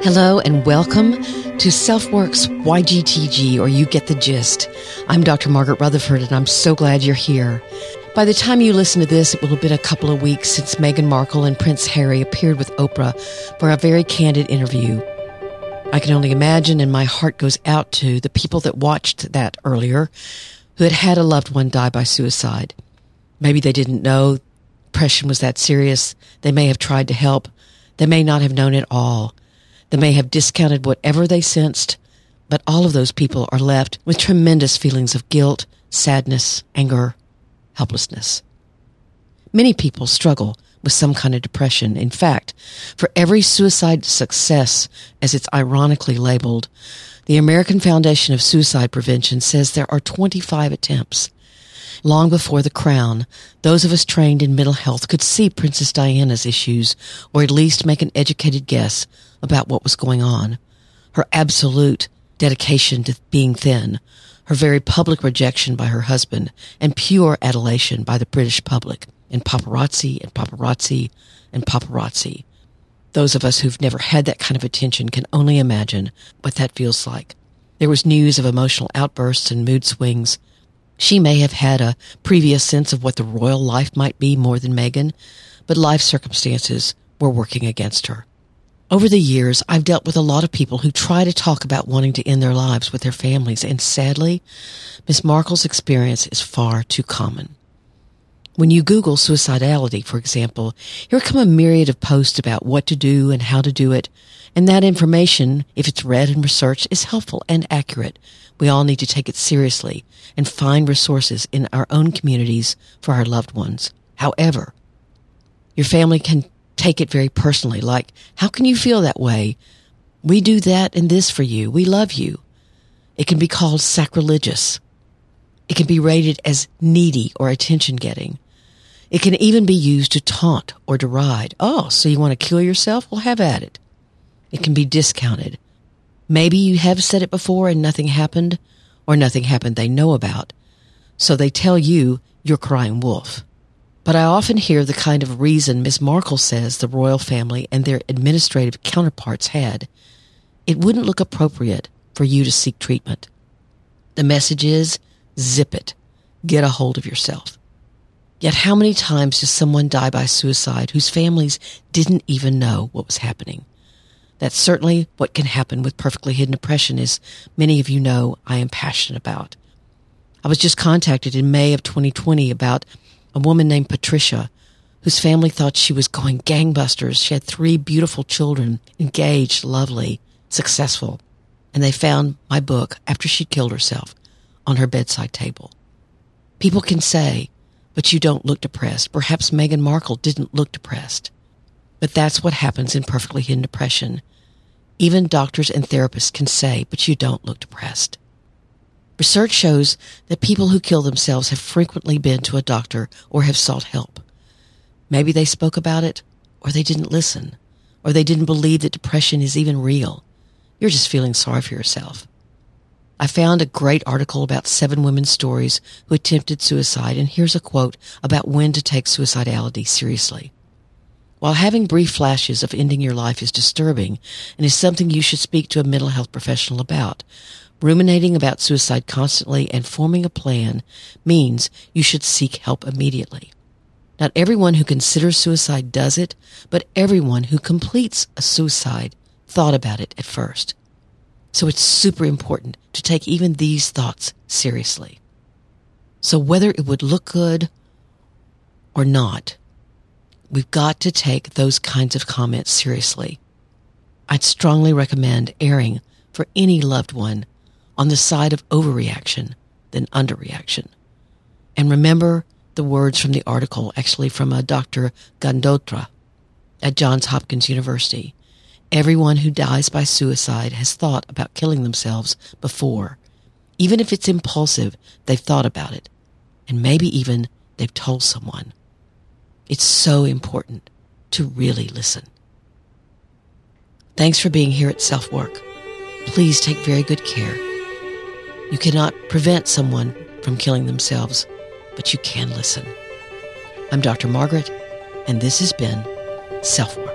Hello and welcome to SelfWorks YGTG, or You Get the Gist. I'm Dr. Margaret Rutherford, and I'm so glad you're here. By the time you listen to this, it will have been a couple of weeks since Meghan Markle and Prince Harry appeared with Oprah for a very candid interview. I can only imagine, and my heart goes out to the people that watched that earlier who had had a loved one die by suicide. Maybe they didn't know depression was that serious. They may have tried to help. They may not have known it all. They may have discounted whatever they sensed, but all of those people are left with tremendous feelings of guilt, sadness, anger, helplessness. Many people struggle with some kind of depression. In fact, for every suicide success, as it's ironically labeled, the American Foundation of Suicide Prevention says there are 25 attempts. Long before the crown, those of us trained in mental health could see Princess Diana's issues, or at least make an educated guess about what was going on. Her absolute dedication to being thin, her very public rejection by her husband, and pure adulation by the British public, and paparazzi and paparazzi and paparazzi. Those of us who've never had that kind of attention can only imagine what that feels like. There was news of emotional outbursts and mood swings. She may have had a previous sense of what the royal life might be more than Meghan, but life circumstances were working against her. Over the years, I've dealt with a lot of people who try to talk about wanting to end their lives with their families, and sadly, Miss Markle's experience is far too common. When you Google suicidality, for example, here come a myriad of posts about what to do and how to do it, and that information, if it's read and researched, is helpful and accurate. We all need to take it seriously and find resources in our own communities for our loved ones. However, your family can take it very personally. Like, how can you feel that way? We do that and this for you. We love you. It can be called sacrilegious. It can be rated as needy or attention getting. It can even be used to taunt or deride. Oh, so you want to kill yourself? Well, have at it. It can be discounted. Maybe you have said it before and nothing happened, or nothing happened they know about. So they tell you you're crying wolf. But I often hear the kind of reason Miss Markle says the royal family and their administrative counterparts had. It wouldn't look appropriate for you to seek treatment. The message is zip it. Get a hold of yourself. Yet how many times does someone die by suicide whose families didn't even know what was happening? That's certainly what can happen with perfectly hidden depression as many of you know I am passionate about. I was just contacted in May of 2020 about a woman named Patricia, whose family thought she was going gangbusters. She had three beautiful children, engaged, lovely, successful. And they found my book after she killed herself on her bedside table. People can say, but you don't look depressed. Perhaps Meghan Markle didn't look depressed. But that's what happens in perfectly hidden depression. Even doctors and therapists can say, but you don't look depressed. Research shows that people who kill themselves have frequently been to a doctor or have sought help. Maybe they spoke about it, or they didn't listen, or they didn't believe that depression is even real. You're just feeling sorry for yourself. I found a great article about seven women's stories who attempted suicide, and here's a quote about when to take suicidality seriously. While having brief flashes of ending your life is disturbing and is something you should speak to a mental health professional about, Ruminating about suicide constantly and forming a plan means you should seek help immediately. Not everyone who considers suicide does it, but everyone who completes a suicide thought about it at first. So it's super important to take even these thoughts seriously. So whether it would look good or not, we've got to take those kinds of comments seriously. I'd strongly recommend erring for any loved one on the side of overreaction than underreaction. And remember the words from the article, actually from a Dr. Gandotra at Johns Hopkins University. Everyone who dies by suicide has thought about killing themselves before. Even if it's impulsive, they've thought about it. And maybe even they've told someone. It's so important to really listen. Thanks for being here at Self Work. Please take very good care you cannot prevent someone from killing themselves, but you can listen. I'm Dr. Margaret, and this has been Self Work.